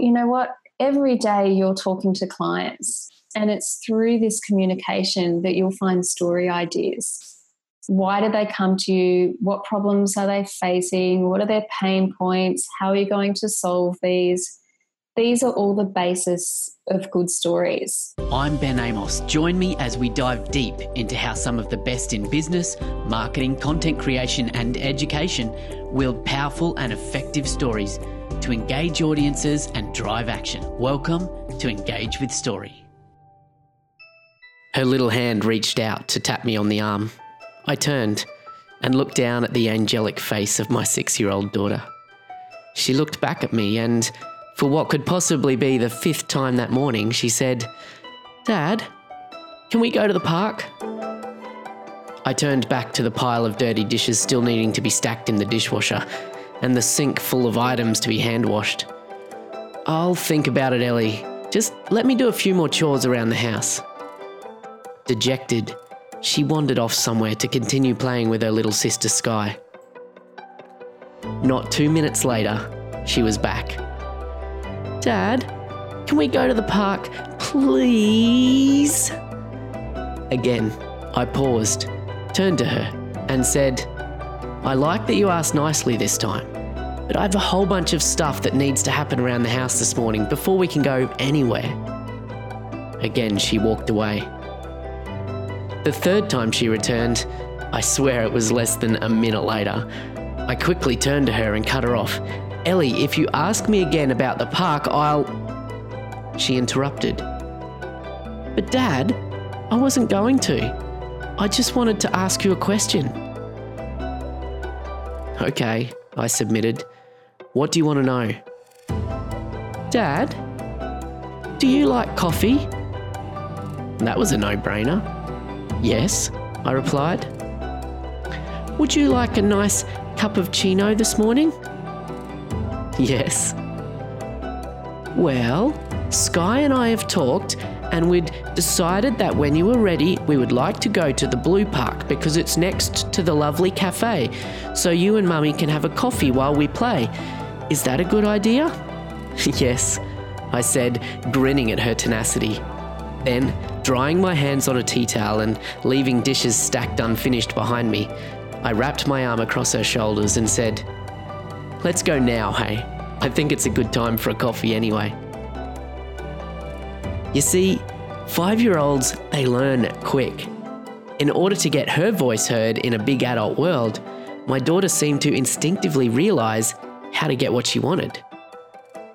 you know what? Every day you're talking to clients, and it's through this communication that you'll find story ideas. Why did they come to you? What problems are they facing? What are their pain points? How are you going to solve these? These are all the basis of good stories. I'm Ben Amos. Join me as we dive deep into how some of the best in business, marketing, content creation, and education wield powerful and effective stories to engage audiences and drive action. Welcome to Engage with Story. Her little hand reached out to tap me on the arm. I turned and looked down at the angelic face of my six year old daughter. She looked back at me and for what could possibly be the fifth time that morning, she said, Dad, can we go to the park? I turned back to the pile of dirty dishes still needing to be stacked in the dishwasher and the sink full of items to be hand washed. I'll think about it, Ellie. Just let me do a few more chores around the house. Dejected, she wandered off somewhere to continue playing with her little sister Sky. Not two minutes later, she was back Dad, can we go to the park, please? Again, I paused, turned to her, and said, I like that you asked nicely this time, but I have a whole bunch of stuff that needs to happen around the house this morning before we can go anywhere. Again, she walked away. The third time she returned, I swear it was less than a minute later, I quickly turned to her and cut her off Ellie, if you ask me again about the park, I'll. She interrupted. But, Dad, I wasn't going to. I just wanted to ask you a question. Okay, I submitted. What do you want to know? Dad, do you like coffee? That was a no brainer. Yes, I replied. Would you like a nice cup of chino this morning? Yes. Well, Sky and I have talked, and we'd decided that when you were ready, we would like to go to the Blue Park because it's next to the lovely cafe, so you and Mummy can have a coffee while we play. Is that a good idea? yes, I said, grinning at her tenacity. Then, drying my hands on a tea towel and leaving dishes stacked unfinished behind me, I wrapped my arm across her shoulders and said, Let's go now, hey? I think it's a good time for a coffee anyway. You see, five year olds, they learn quick. In order to get her voice heard in a big adult world, my daughter seemed to instinctively realise how to get what she wanted.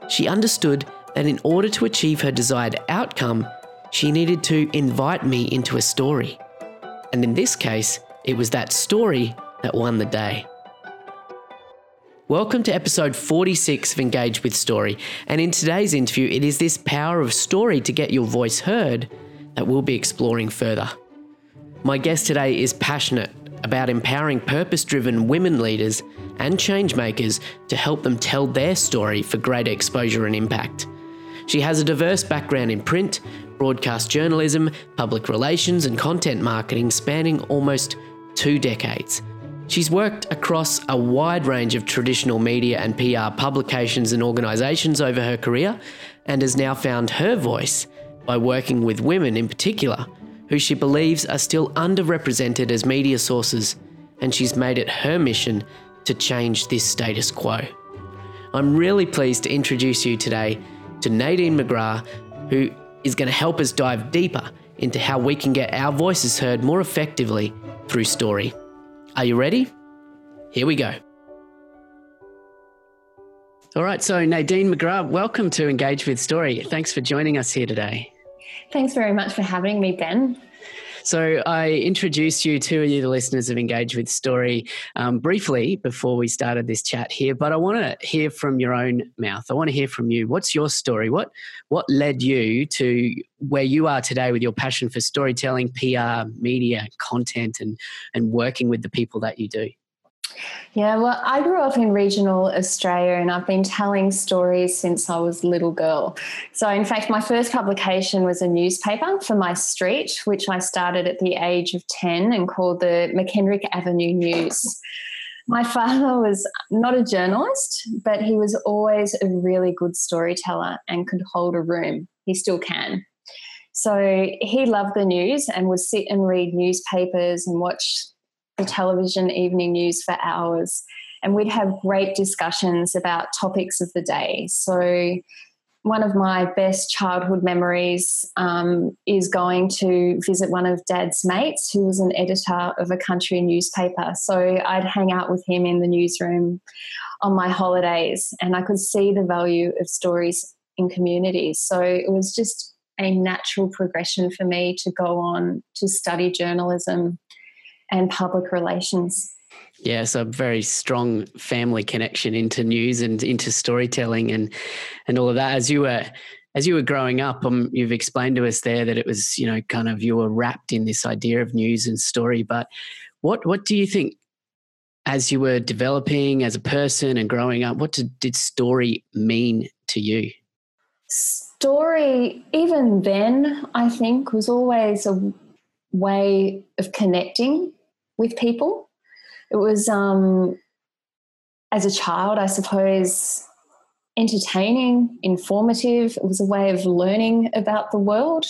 She understood that in order to achieve her desired outcome, she needed to invite me into a story. And in this case, it was that story that won the day. Welcome to episode 46 of Engage with Story. And in today's interview, it is this power of story to get your voice heard that we'll be exploring further. My guest today is passionate about empowering purpose driven women leaders and change makers to help them tell their story for greater exposure and impact. She has a diverse background in print, broadcast journalism, public relations, and content marketing spanning almost two decades. She's worked across a wide range of traditional media and PR publications and organisations over her career and has now found her voice by working with women in particular, who she believes are still underrepresented as media sources, and she's made it her mission to change this status quo. I'm really pleased to introduce you today to Nadine McGrath, who is going to help us dive deeper into how we can get our voices heard more effectively through story. Are you ready? Here we go. All right, so Nadine McGrath, welcome to Engage with Story. Thanks for joining us here today. Thanks very much for having me, Ben. So I introduced you to you, the listeners of Engage with Story um, briefly before we started this chat here, but I want to hear from your own mouth. I want to hear from you. What's your story? What what led you to where you are today with your passion for storytelling, PR, media, content, and and working with the people that you do? Yeah, well, I grew up in regional Australia and I've been telling stories since I was a little girl. So, in fact, my first publication was a newspaper for my street, which I started at the age of 10 and called the McKendrick Avenue News. My father was not a journalist, but he was always a really good storyteller and could hold a room. He still can. So he loved the news and would sit and read newspapers and watch the television evening news for hours. And we'd have great discussions about topics of the day. So one of my best childhood memories um, is going to visit one of dad's mates who was an editor of a country newspaper. So I'd hang out with him in the newsroom on my holidays and I could see the value of stories in communities. So it was just a natural progression for me to go on to study journalism and public relations. Yeah, so a very strong family connection into news and into storytelling and and all of that. As you were as you were growing up, um, you've explained to us there that it was you know kind of you were wrapped in this idea of news and story. But what what do you think as you were developing as a person and growing up? What did, did story mean to you? Story, even then, I think was always a way of connecting with people it was um, as a child, I suppose, entertaining, informative. It was a way of learning about the world.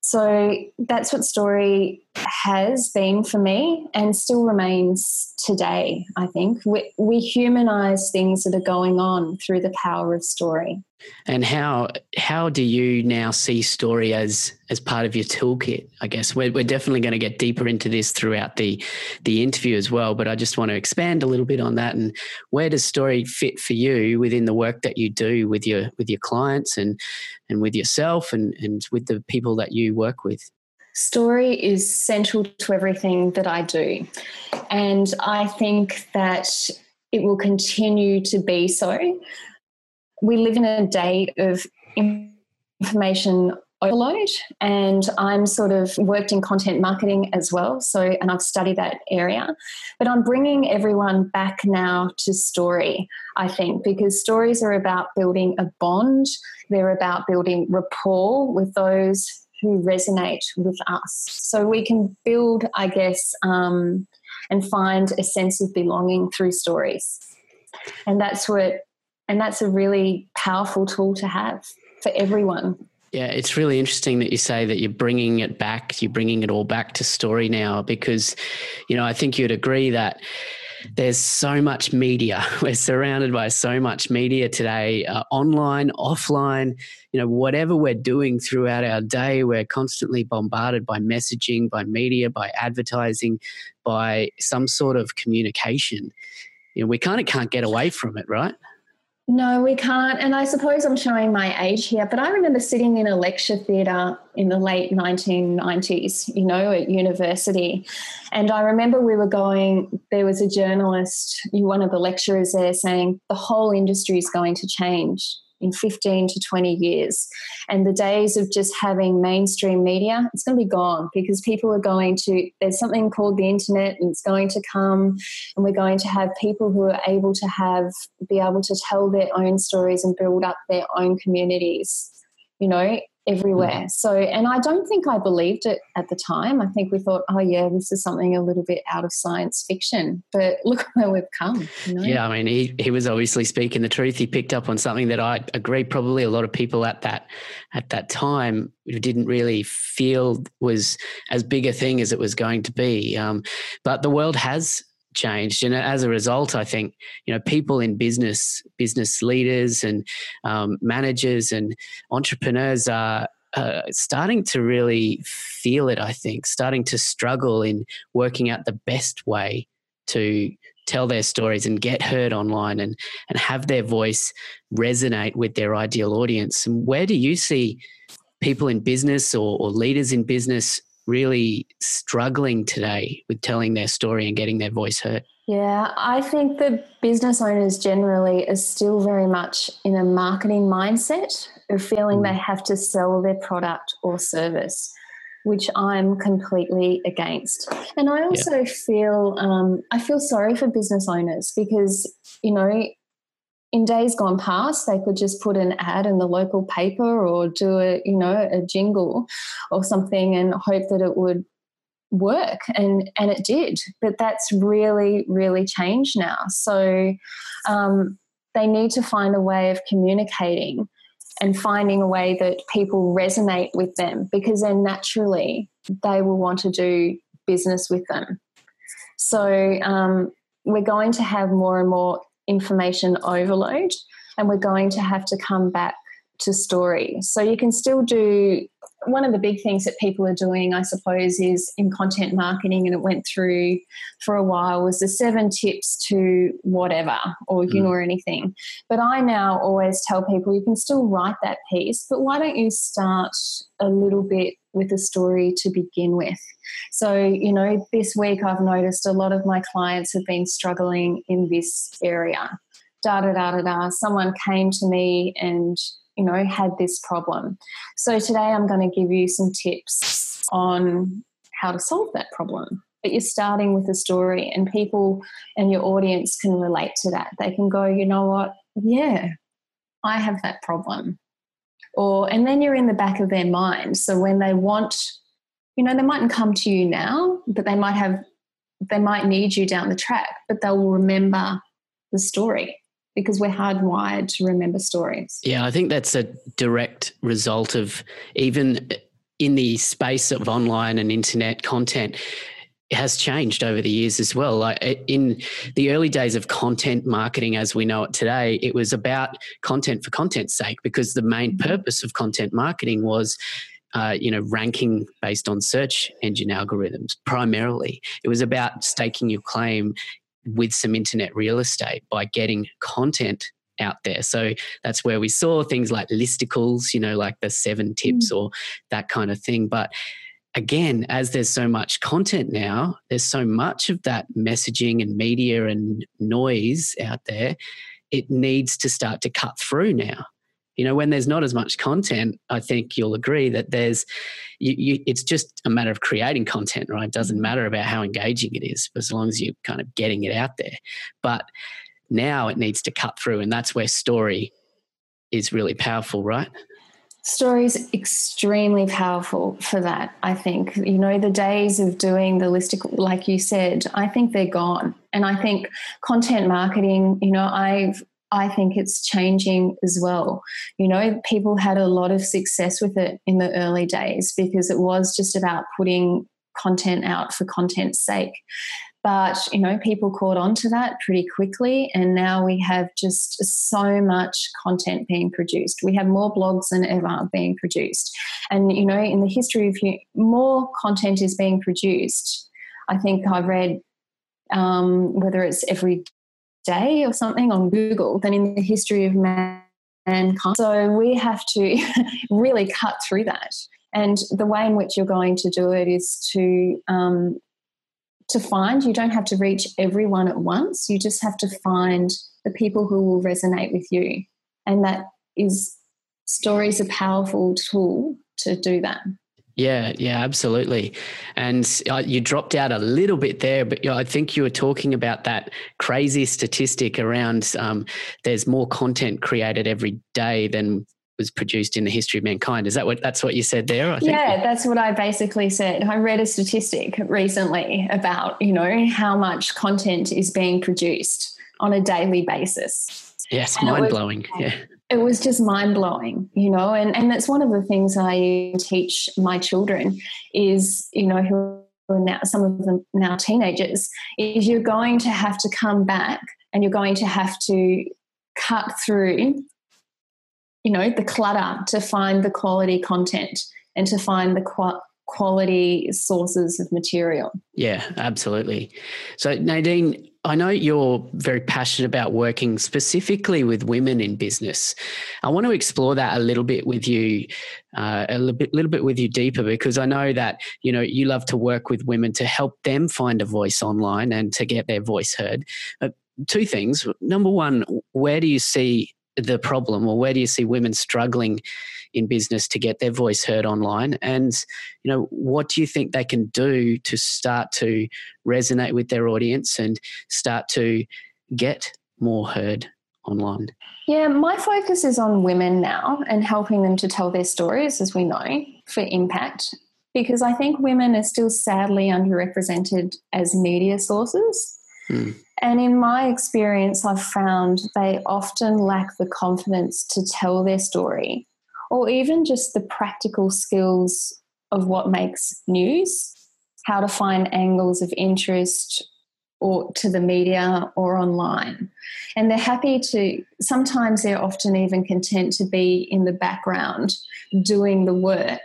So that's what story has been for me and still remains today, I think. We, we humanize things that are going on through the power of story. And how how do you now see story as as part of your toolkit? I guess we're, we're definitely going to get deeper into this throughout the the interview as well. But I just want to expand a little bit on that. And where does story fit for you within the work that you do with your with your clients and and with yourself and and with the people that you work with? Story is central to everything that I do, and I think that it will continue to be so. We live in a day of information overload and i'm sort of worked in content marketing as well so and i've studied that area. But i'm bringing everyone back now to story i think because stories are about building a bond. They're about building rapport with those who resonate with us so we can build i guess um, and find a sense of belonging through stories and that's what and that's a really powerful tool to have for everyone. Yeah, it's really interesting that you say that you're bringing it back, you're bringing it all back to story now because, you know, I think you'd agree that there's so much media. We're surrounded by so much media today, uh, online, offline, you know, whatever we're doing throughout our day, we're constantly bombarded by messaging, by media, by advertising, by some sort of communication. You know, we kind of can't get away from it, right? No, we can't. And I suppose I'm showing my age here, but I remember sitting in a lecture theatre in the late 1990s, you know, at university. And I remember we were going, there was a journalist, one of the lecturers there saying, the whole industry is going to change in 15 to 20 years. And the days of just having mainstream media, it's going to be gone because people are going to, there's something called the internet and it's going to come and we're going to have people who are able to have, be able to tell their own stories and build up their own communities. You know, everywhere. Mm. So, and I don't think I believed it at the time. I think we thought, oh, yeah, this is something a little bit out of science fiction. But look where we've come. You know? Yeah, I mean, he, he was obviously speaking the truth. He picked up on something that I agree probably a lot of people at that at that time didn't really feel was as big a thing as it was going to be. Um, but the world has changed. And as a result i think you know people in business business leaders and um, managers and entrepreneurs are uh, starting to really feel it i think starting to struggle in working out the best way to tell their stories and get heard online and and have their voice resonate with their ideal audience. And where do you see people in business or, or leaders in business really struggling today with telling their story and getting their voice heard? Yeah, I think the business owners generally are still very much in a marketing mindset of feeling mm. they have to sell their product or service, which I'm completely against. And I also yeah. feel um, I feel sorry for business owners because you know in days gone past, they could just put an ad in the local paper or do a, you know, a jingle or something and hope that it would work and and it did. But that's really really changed now. So um, they need to find a way of communicating and finding a way that people resonate with them because then naturally they will want to do business with them. So um, we're going to have more and more information overload and we're going to have to come back to story. So you can still do one of the big things that people are doing, I suppose, is in content marketing, and it went through for a while, was the seven tips to whatever or you know or anything. But I now always tell people you can still write that piece, but why don't you start a little bit with a story to begin with? So, you know, this week I've noticed a lot of my clients have been struggling in this area. Da da da da da. Someone came to me and you know, had this problem. So today I'm going to give you some tips on how to solve that problem. But you're starting with a story, and people and your audience can relate to that. They can go, you know what? Yeah, I have that problem. Or, and then you're in the back of their mind. So when they want, you know, they mightn't come to you now, but they might have, they might need you down the track, but they will remember the story because we're hardwired to remember stories. Yeah, I think that's a direct result of even in the space of online and internet content has changed over the years as well. Like in the early days of content marketing as we know it today, it was about content for content's sake because the main mm-hmm. purpose of content marketing was uh, you know, ranking based on search engine algorithms primarily. It was about staking your claim with some internet real estate by getting content out there. So that's where we saw things like listicles, you know, like the seven tips mm. or that kind of thing. But again, as there's so much content now, there's so much of that messaging and media and noise out there, it needs to start to cut through now. You know when there's not as much content i think you'll agree that there's you, you, it's just a matter of creating content right? It doesn't matter about how engaging it is as long as you're kind of getting it out there. But now it needs to cut through and that's where story is really powerful right Stories extremely powerful for that, I think. You know, the days of doing the listic, like you said, I think they're gone. And I think content marketing, you know, I've I think it's changing as well. You know, people had a lot of success with it in the early days because it was just about putting content out for content's sake. But, you know, people caught on to that pretty quickly. And now we have just so much content being produced. We have more blogs than ever being produced. And, you know, in the history of more content is being produced. I think I've read um, whether it's every day or something on Google than in the history of mankind. So we have to really cut through that. And the way in which you're going to do it is to um, to find you don't have to reach everyone at once. You just have to find the people who will resonate with you, and that is stories a powerful tool to do that. Yeah, yeah, absolutely. And uh, you dropped out a little bit there, but you know, I think you were talking about that crazy statistic around um, there's more content created every day than was produced in the history of mankind. Is that what that's what you said there? I think? Yeah, that's what I basically said. I read a statistic recently about, you know, how much content is being produced on a daily basis. Yes, mind blowing. Yeah it was just mind blowing, you know, and, and that's one of the things I teach my children is, you know, who are now some of them now teenagers, is you're going to have to come back and you're going to have to cut through, you know, the clutter to find the quality content and to find the quality sources of material. Yeah, absolutely. So Nadine, I know you're very passionate about working specifically with women in business. I want to explore that a little bit with you, uh, a little bit, little bit with you deeper, because I know that you know you love to work with women to help them find a voice online and to get their voice heard. Two things. Number one, where do you see the problem, or where do you see women struggling in business to get their voice heard online and you know what do you think they can do to start to resonate with their audience and start to get more heard online yeah my focus is on women now and helping them to tell their stories as we know for impact because I think women are still sadly underrepresented as media sources. Mm. And in my experience, I've found they often lack the confidence to tell their story or even just the practical skills of what makes news, how to find angles of interest or to the media or online. And they're happy to, sometimes they're often even content to be in the background doing the work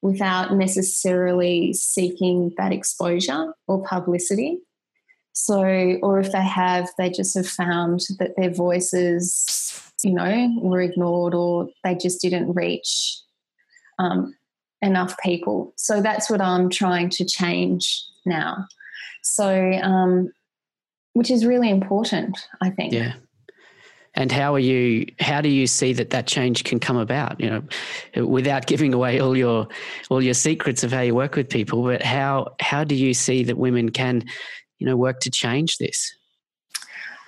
without necessarily seeking that exposure or publicity. So, or if they have, they just have found that their voices, you know, were ignored or they just didn't reach um, enough people. So that's what I'm trying to change now. So, um, which is really important, I think. Yeah. And how are you? How do you see that that change can come about? You know, without giving away all your all your secrets of how you work with people, but how how do you see that women can, you know, work to change this?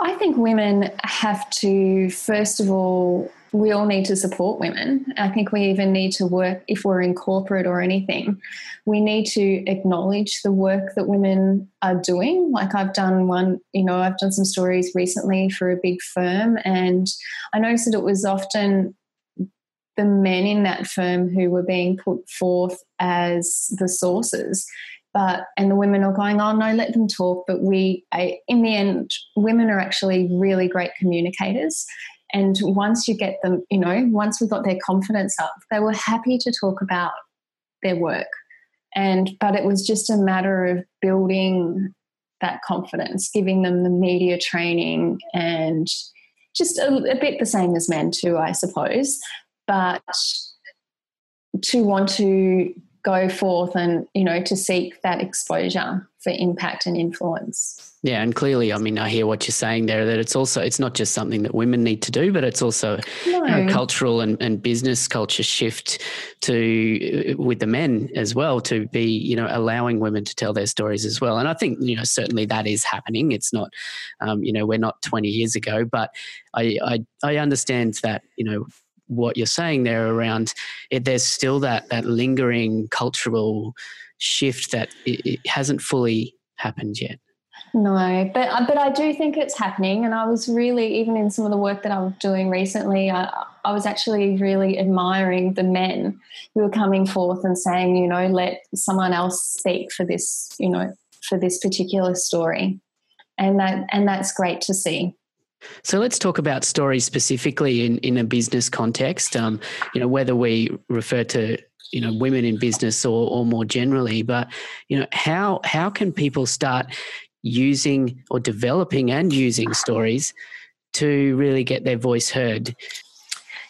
I think women have to first of all we all need to support women. I think we even need to work, if we're in corporate or anything, we need to acknowledge the work that women are doing. Like I've done one, you know, I've done some stories recently for a big firm, and I noticed that it was often the men in that firm who were being put forth as the sources but and the women are going oh no let them talk but we in the end women are actually really great communicators and once you get them, you know, once we got their confidence up, they were happy to talk about their work. And but it was just a matter of building that confidence, giving them the media training and just a, a bit the same as men too, I suppose. But to want to go forth and you know to seek that exposure for impact and influence. Yeah and clearly i mean i hear what you're saying there that it's also it's not just something that women need to do but it's also no. you know, cultural and, and business culture shift to with the men as well to be you know allowing women to tell their stories as well. And i think you know certainly that is happening. It's not um, you know we're not 20 years ago but I, I i understand that you know what you're saying there around it, there's still that that lingering cultural shift that it, it hasn't fully happened yet. No, but uh, but I do think it's happening, and I was really even in some of the work that I'm doing recently. I, I was actually really admiring the men who were coming forth and saying, you know, let someone else speak for this, you know, for this particular story, and that and that's great to see. So let's talk about stories specifically in, in a business context. Um, you know, whether we refer to you know women in business or, or more generally, but you know how how can people start using or developing and using stories to really get their voice heard?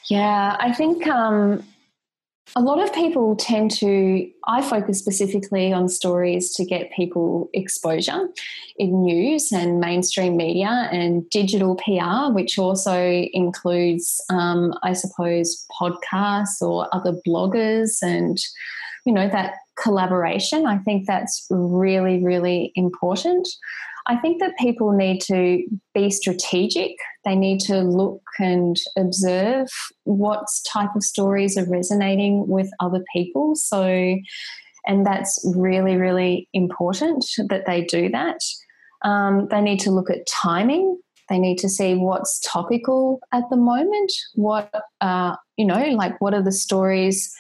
Yeah, I think um, a lot of people tend to, I focus specifically on stories to get people exposure in news and mainstream media and digital PR, which also includes, um, I suppose, podcasts or other bloggers and, you know, that collaboration. I think that's really, really important. I think that people need to be strategic. They need to look and observe what type of stories are resonating with other people. So, and that's really, really important that they do that. Um, they need to look at timing. They need to see what's topical at the moment. What, uh, you know, like what are the stories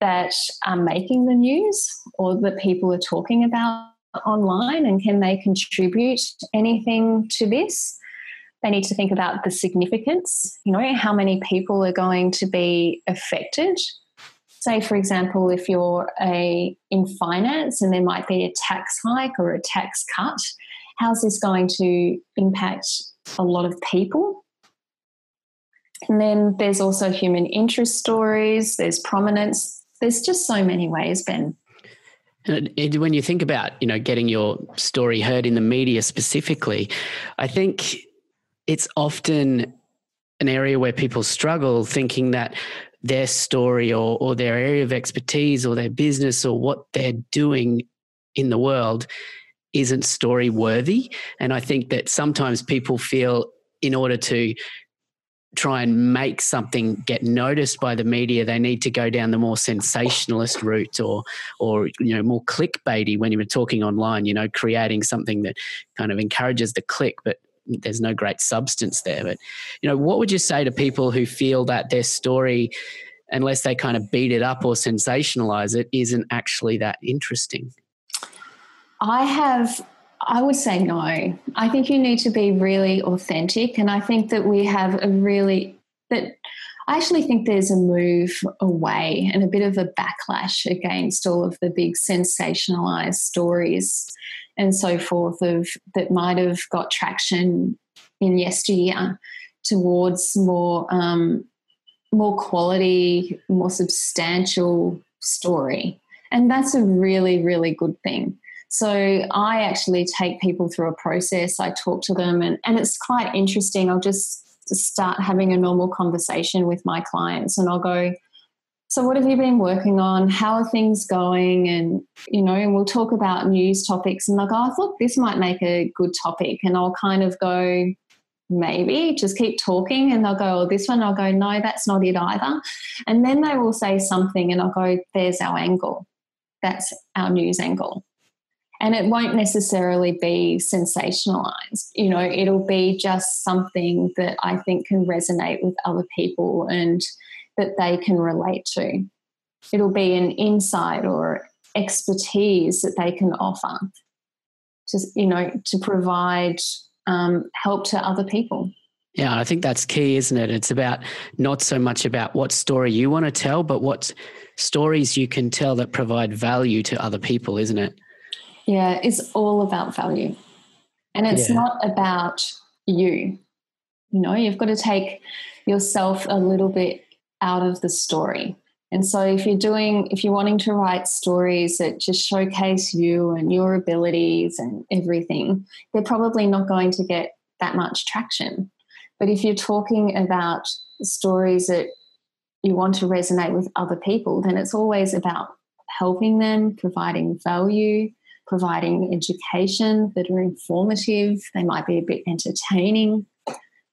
that are making the news or that people are talking about online and can they contribute anything to this? They need to think about the significance, you know, how many people are going to be affected. Say, for example, if you're a in finance and there might be a tax hike or a tax cut, how's this going to impact a lot of people? And then there's also human interest stories, there's prominence. There's just so many ways, Ben. And it, when you think about, you know, getting your story heard in the media specifically, I think it's often an area where people struggle thinking that their story or, or their area of expertise or their business or what they're doing in the world isn't story worthy. And I think that sometimes people feel in order to try and make something get noticed by the media, they need to go down the more sensationalist route or, or you know, more clickbaity when you were talking online. You know, creating something that kind of encourages the click, but there's no great substance there. But you know, what would you say to people who feel that their story, unless they kind of beat it up or sensationalize it, isn't actually that interesting? I have I would say no. I think you need to be really authentic. And I think that we have a really, that I actually think there's a move away and a bit of a backlash against all of the big sensationalized stories and so forth of that might have got traction in yesteryear towards more um, more quality, more substantial story. And that's a really, really good thing. So I actually take people through a process. I talk to them, and, and it's quite interesting. I'll just, start having a normal conversation with my clients, and I'll go, so what have you been working on? How are things going? And you know and we'll talk about news topics and they'll oh, go i thought this might make a good topic. And i'll kind of go maybe just keep talking and they'll go oh this one. I'll go no that's not it either. And then they will say something and i'll go there's our angle. That's our news angle and it won't necessarily be sensationalized you know it'll be just something that i think can resonate with other people and that they can relate to it'll be an insight or expertise that they can offer to, you know to provide um, help to other people yeah, I think that's key, isn't it? It's about not so much about what story you want to tell, but what stories you can tell that provide value to other people, isn't it? Yeah, it's all about value. And it's yeah. not about you. You know, you've got to take yourself a little bit out of the story. And so if you're doing, if you're wanting to write stories that just showcase you and your abilities and everything, they're probably not going to get that much traction. But if you're talking about stories that you want to resonate with other people, then it's always about helping them, providing value, providing education that are informative, they might be a bit entertaining.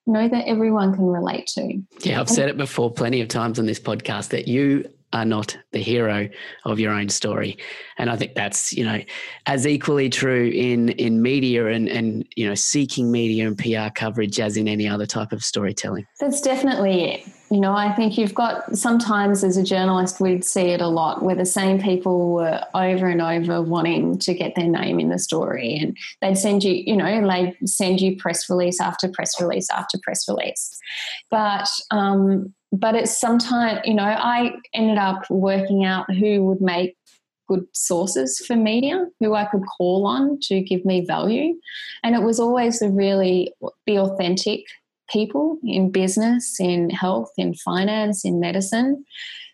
Know that everyone can relate to. Yeah, I've said it before plenty of times on this podcast that you are not the hero of your own story and i think that's you know as equally true in in media and and you know seeking media and pr coverage as in any other type of storytelling that's definitely it you know i think you've got sometimes as a journalist we'd see it a lot where the same people were over and over wanting to get their name in the story and they'd send you you know they'd send you press release after press release after press release but um, but it's sometimes, you know, I ended up working out who would make good sources for media, who I could call on to give me value. And it was always the really the authentic people in business, in health, in finance, in medicine,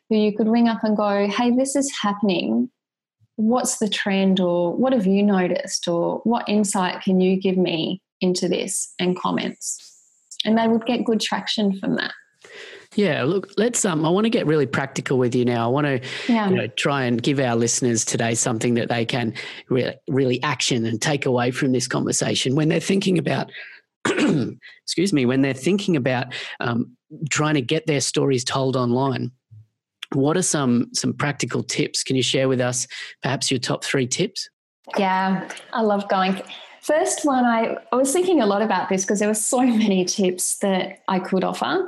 who you could ring up and go, hey, this is happening. What's the trend, or what have you noticed, or what insight can you give me into this and comments? And they would get good traction from that. Yeah, look, let's. Um, I want to get really practical with you now. I want to, yeah. you know, try and give our listeners today something that they can really, really action and take away from this conversation when they're thinking about. excuse me, when they're thinking about um, trying to get their stories told online. What are some some practical tips? Can you share with us perhaps your top three tips? Yeah, I love going. First one, I, I was thinking a lot about this because there were so many tips that I could offer.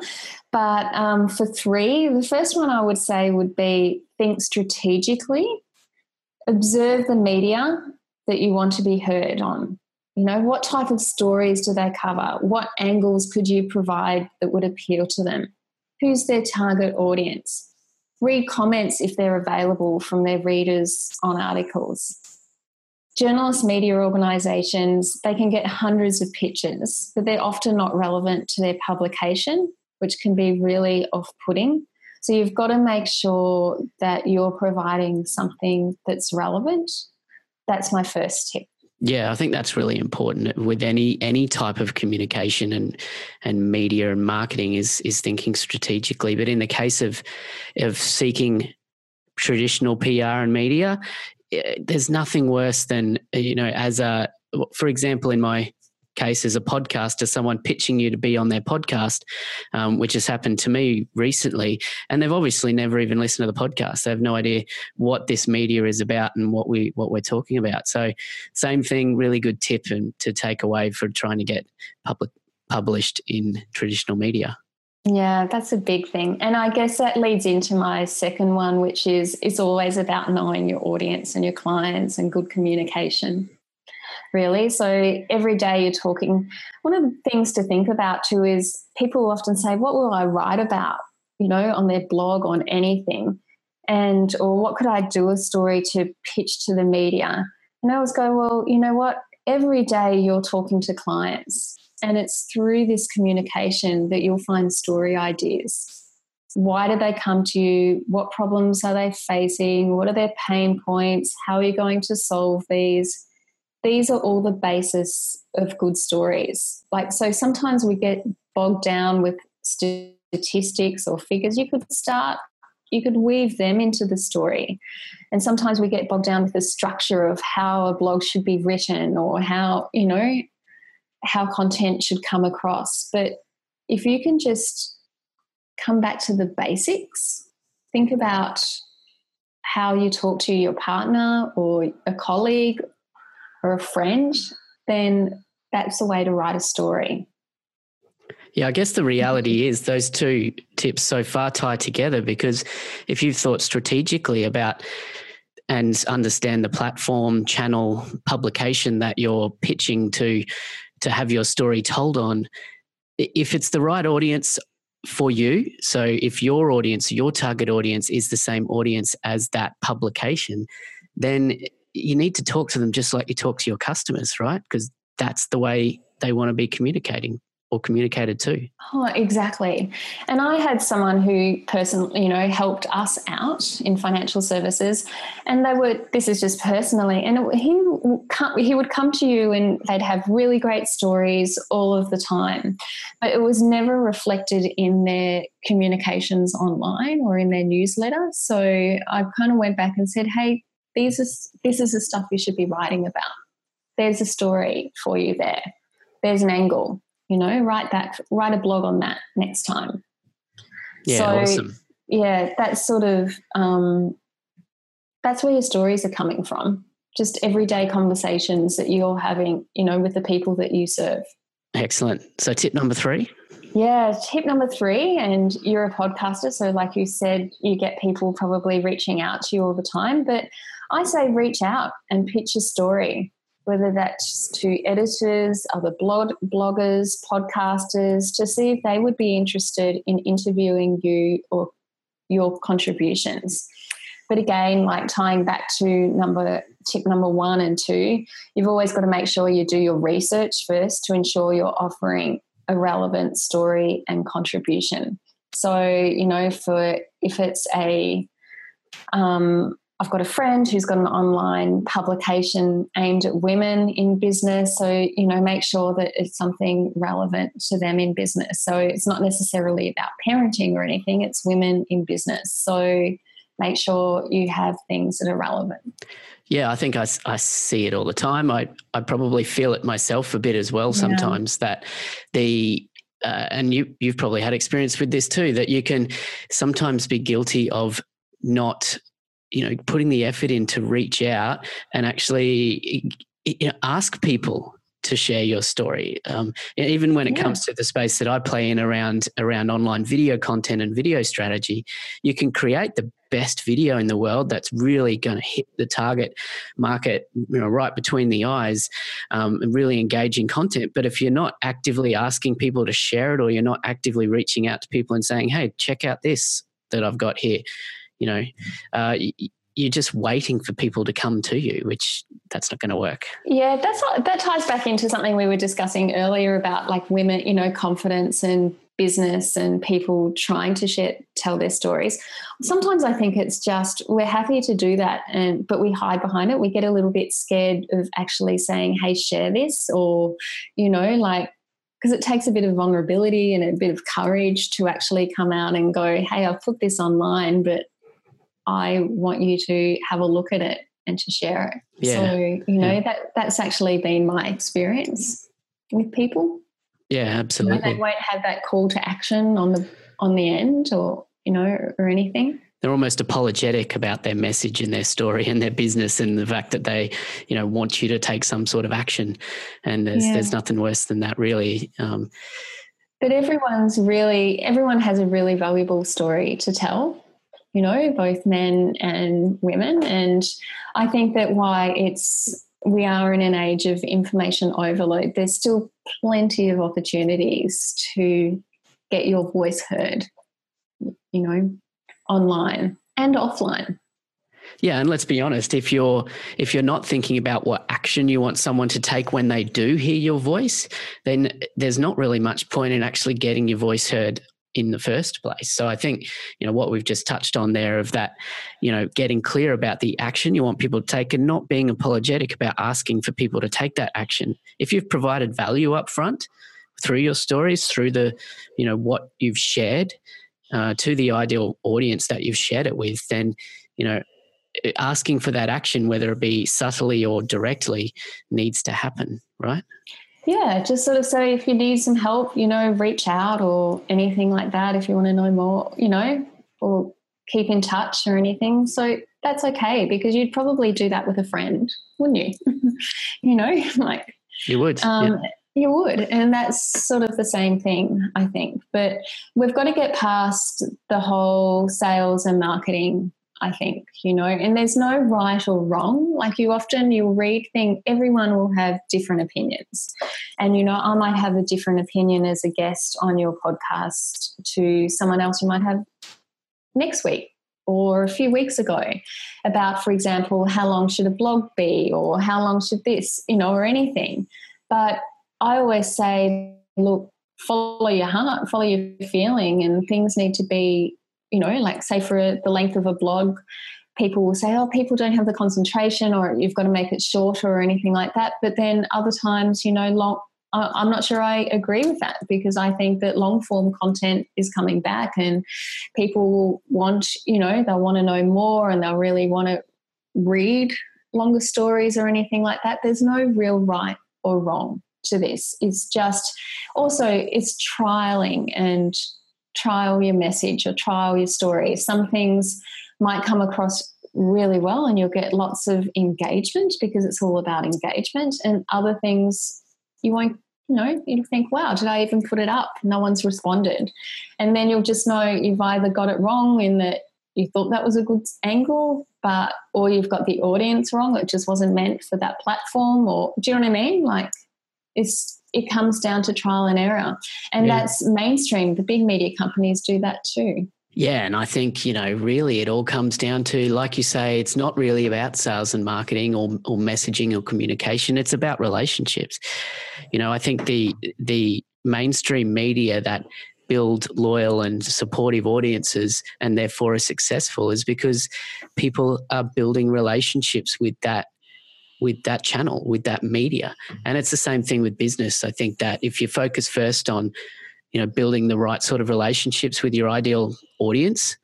But um, for three, the first one I would say would be think strategically, observe the media that you want to be heard on. You know, what type of stories do they cover? What angles could you provide that would appeal to them? Who's their target audience? Read comments if they're available from their readers on articles. Journalist media organisations, they can get hundreds of pitches but they're often not relevant to their publication which can be really off putting. So you've got to make sure that you're providing something that's relevant. That's my first tip. Yeah, I think that's really important with any any type of communication and and media and marketing is is thinking strategically. But in the case of of seeking traditional PR and media, eh, there's nothing worse than you know as a for example in my case is a podcaster, someone pitching you to be on their podcast, um, which has happened to me recently. And they've obviously never even listened to the podcast. They have no idea what this media is about and what we what we're talking about. So, same thing. Really good tip and to take away for trying to get public published in traditional media. Yeah, that's a big thing. And I guess that leads into my second one, which is it's always about knowing your audience and your clients and good communication. Really. So every day you're talking. One of the things to think about too is people often say, What will I write about? You know, on their blog, on anything. And or what could I do a story to pitch to the media? And I always go, Well, you know what? Every day you're talking to clients and it's through this communication that you'll find story ideas. Why did they come to you? What problems are they facing? What are their pain points? How are you going to solve these? These are all the basis of good stories. Like, so sometimes we get bogged down with statistics or figures. You could start, you could weave them into the story. And sometimes we get bogged down with the structure of how a blog should be written or how, you know, how content should come across. But if you can just come back to the basics, think about how you talk to your partner or a colleague or a friend, then that's the way to write a story. Yeah, I guess the reality is those two tips so far tie together because if you've thought strategically about and understand the platform, channel, publication that you're pitching to to have your story told on, if it's the right audience for you, so if your audience, your target audience is the same audience as that publication, then you need to talk to them just like you talk to your customers, right? Because that's the way they want to be communicating or communicated to. Oh, exactly. And I had someone who personally, you know, helped us out in financial services, and they were. This is just personally, and he he would come to you, and they'd have really great stories all of the time, but it was never reflected in their communications online or in their newsletter. So I kind of went back and said, "Hey, these is this is the stuff you should be writing about. There's a story for you there. There's an angle." you know write that write a blog on that next time yeah so, awesome yeah that's sort of um, that's where your stories are coming from just everyday conversations that you're having you know with the people that you serve excellent so tip number three yeah tip number three and you're a podcaster so like you said you get people probably reaching out to you all the time but i say reach out and pitch a story whether that's to editors, other blog, bloggers, podcasters, to see if they would be interested in interviewing you or your contributions. But again, like tying back to number tip number one and two, you've always got to make sure you do your research first to ensure you're offering a relevant story and contribution. So, you know, for if it's a um, I've got a friend who's got an online publication aimed at women in business. So, you know, make sure that it's something relevant to them in business. So, it's not necessarily about parenting or anything, it's women in business. So, make sure you have things that are relevant. Yeah, I think I, I see it all the time. I, I probably feel it myself a bit as well sometimes yeah. that the uh, and you you've probably had experience with this too that you can sometimes be guilty of not you know putting the effort in to reach out and actually you know, ask people to share your story. Um, even when it yeah. comes to the space that I play in around around online video content and video strategy, you can create the best video in the world that's really going to hit the target market, you know, right between the eyes, um, and really engaging content. But if you're not actively asking people to share it, or you're not actively reaching out to people and saying, "Hey, check out this that I've got here," you know, uh, you're just waiting for people to come to you, which that's not going to work. Yeah, that's that ties back into something we were discussing earlier about like women, you know, confidence and business and people trying to share tell their stories. Sometimes I think it's just we're happy to do that and but we hide behind it. We get a little bit scared of actually saying, "Hey, share this," or you know, like because it takes a bit of vulnerability and a bit of courage to actually come out and go, "Hey, I've put this online, but I want you to have a look at it and to share it. Yeah. So, you know, yeah. that that's actually been my experience. with people. Yeah, absolutely. You know, they won't have that call to action on the on the end, or you know, or anything they're almost apologetic about their message and their story and their business and the fact that they you know want you to take some sort of action and there's yeah. there's nothing worse than that really um, but everyone's really everyone has a really valuable story to tell you know both men and women and i think that why it's we are in an age of information overload there's still plenty of opportunities to get your voice heard you know online and offline. Yeah, and let's be honest, if you're if you're not thinking about what action you want someone to take when they do hear your voice, then there's not really much point in actually getting your voice heard in the first place. So I think, you know, what we've just touched on there of that, you know, getting clear about the action you want people to take and not being apologetic about asking for people to take that action. If you've provided value up front through your stories, through the, you know, what you've shared, uh, to the ideal audience that you've shared it with, then you know asking for that action, whether it be subtly or directly, needs to happen, right? Yeah, just sort of say if you need some help, you know, reach out or anything like that. If you want to know more, you know, or keep in touch or anything. So that's okay because you'd probably do that with a friend, wouldn't you? you know, like you would. Um, yeah. You would. And that's sort of the same thing, I think. But we've got to get past the whole sales and marketing, I think, you know, and there's no right or wrong. Like you often you'll read things, everyone will have different opinions. And, you know, I might have a different opinion as a guest on your podcast to someone else you might have next week or a few weeks ago about, for example, how long should a blog be or how long should this, you know, or anything. But I always say, look, follow your heart, follow your feeling, and things need to be, you know, like say for the length of a blog, people will say, oh, people don't have the concentration, or you've got to make it shorter, or anything like that. But then other times, you know, long. I'm not sure I agree with that because I think that long form content is coming back and people want, you know, they'll want to know more and they'll really want to read longer stories or anything like that. There's no real right or wrong to this. It's just also it's trialing and trial your message or trial your story. Some things might come across really well and you'll get lots of engagement because it's all about engagement and other things you won't you know you'll think wow did i even put it up? No one's responded. And then you'll just know you've either got it wrong in that you thought that was a good angle but or you've got the audience wrong it just wasn't meant for that platform or do you know what i mean? Like it's it comes down to trial and error. And yeah. that's mainstream. The big media companies do that too. Yeah, and I think, you know, really it all comes down to, like you say, it's not really about sales and marketing or, or messaging or communication. It's about relationships. You know, I think the the mainstream media that build loyal and supportive audiences and therefore are successful is because people are building relationships with that with that channel, with that media. And it's the same thing with business. I think that if you focus first on, you know, building the right sort of relationships with your ideal audience,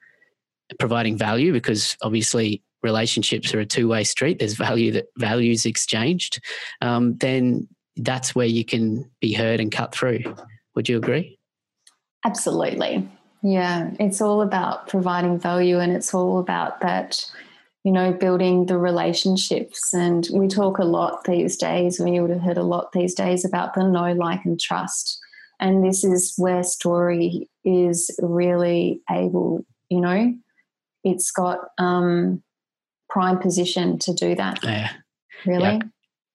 providing value, because obviously relationships are a two-way street. There's value that values exchanged. Um, then that's where you can be heard and cut through. Would you agree? Absolutely. Yeah, it's all about providing value and it's all about that you know, building the relationships. And we talk a lot these days, and you would have heard a lot these days about the know, like, and trust. And this is where story is really able, you know, it's got um, prime position to do that. Yeah. Really. Yeah.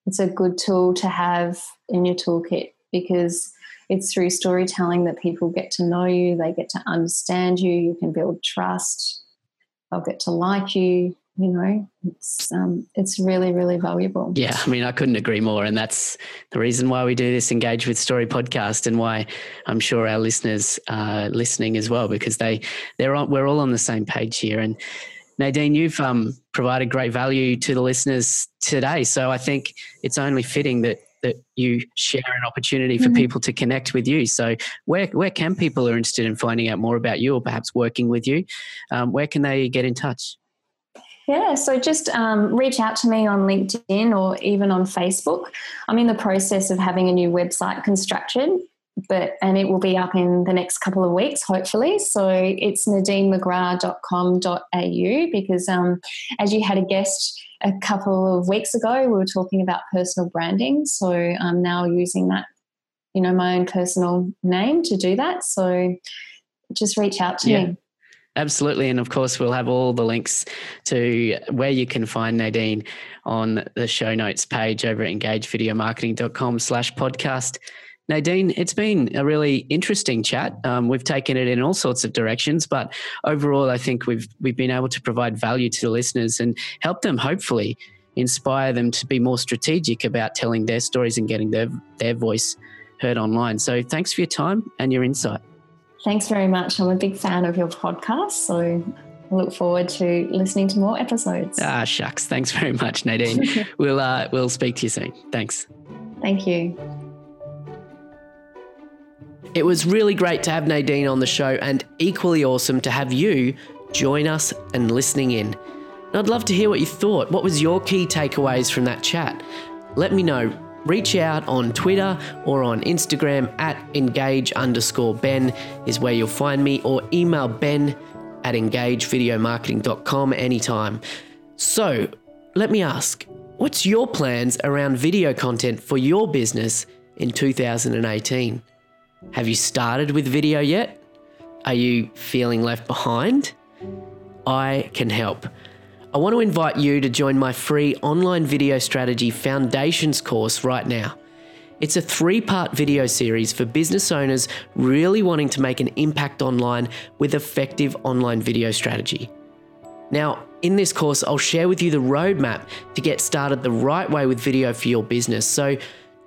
It's a good tool to have in your toolkit because it's through storytelling that people get to know you, they get to understand you, you can build trust, they'll get to like you, you know it's um, it's really really valuable yeah i mean i couldn't agree more and that's the reason why we do this engage with story podcast and why i'm sure our listeners are listening as well because they they're on, we're all on the same page here and nadine you've um, provided great value to the listeners today so i think it's only fitting that that you share an opportunity for mm-hmm. people to connect with you. So, where where can people who are interested in finding out more about you, or perhaps working with you, um, where can they get in touch? Yeah, so just um, reach out to me on LinkedIn or even on Facebook. I'm in the process of having a new website constructed, but and it will be up in the next couple of weeks, hopefully. So it's nadinemcgrath.com.au because um, as you had a guest a couple of weeks ago, we were talking about personal branding. So I'm now using that, you know, my own personal name to do that. So just reach out to yeah. me. Absolutely. And of course, we'll have all the links to where you can find Nadine on the show notes page over at engagevideomarketing.com slash podcast. Nadine, it's been a really interesting chat. Um, we've taken it in all sorts of directions, but overall, I think we've we've been able to provide value to the listeners and help them hopefully inspire them to be more strategic about telling their stories and getting their their voice heard online. So, thanks for your time and your insight. Thanks very much. I'm a big fan of your podcast, so I look forward to listening to more episodes. Ah, shucks. Thanks very much, Nadine. we'll uh, we'll speak to you soon. Thanks. Thank you. It was really great to have Nadine on the show and equally awesome to have you join us and listening in. And I'd love to hear what you thought. What was your key takeaways from that chat? Let me know. Reach out on Twitter or on Instagram at engage underscore Ben is where you'll find me, or email ben at engagevideomarketing.com anytime. So let me ask, what's your plans around video content for your business in 2018? Have you started with video yet? Are you feeling left behind? I can help. I want to invite you to join my free online video strategy foundations course right now. It's a three part video series for business owners really wanting to make an impact online with effective online video strategy. Now, in this course, I'll share with you the roadmap to get started the right way with video for your business. So,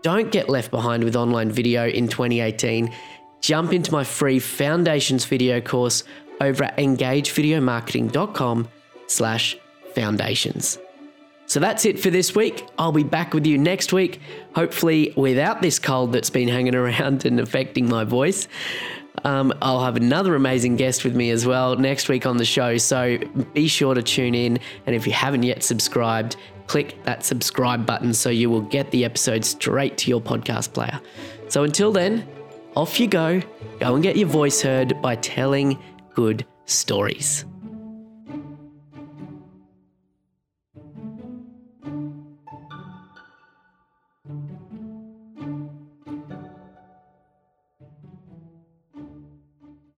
don't get left behind with online video in 2018. Jump into my free Foundations video course over at engagevideomarketing.com slash foundations. So that's it for this week. I'll be back with you next week, hopefully without this cold that's been hanging around and affecting my voice. Um, I'll have another amazing guest with me as well next week on the show. So be sure to tune in. And if you haven't yet subscribed, click that subscribe button so you will get the episode straight to your podcast player. So until then, off you go. Go and get your voice heard by telling good stories.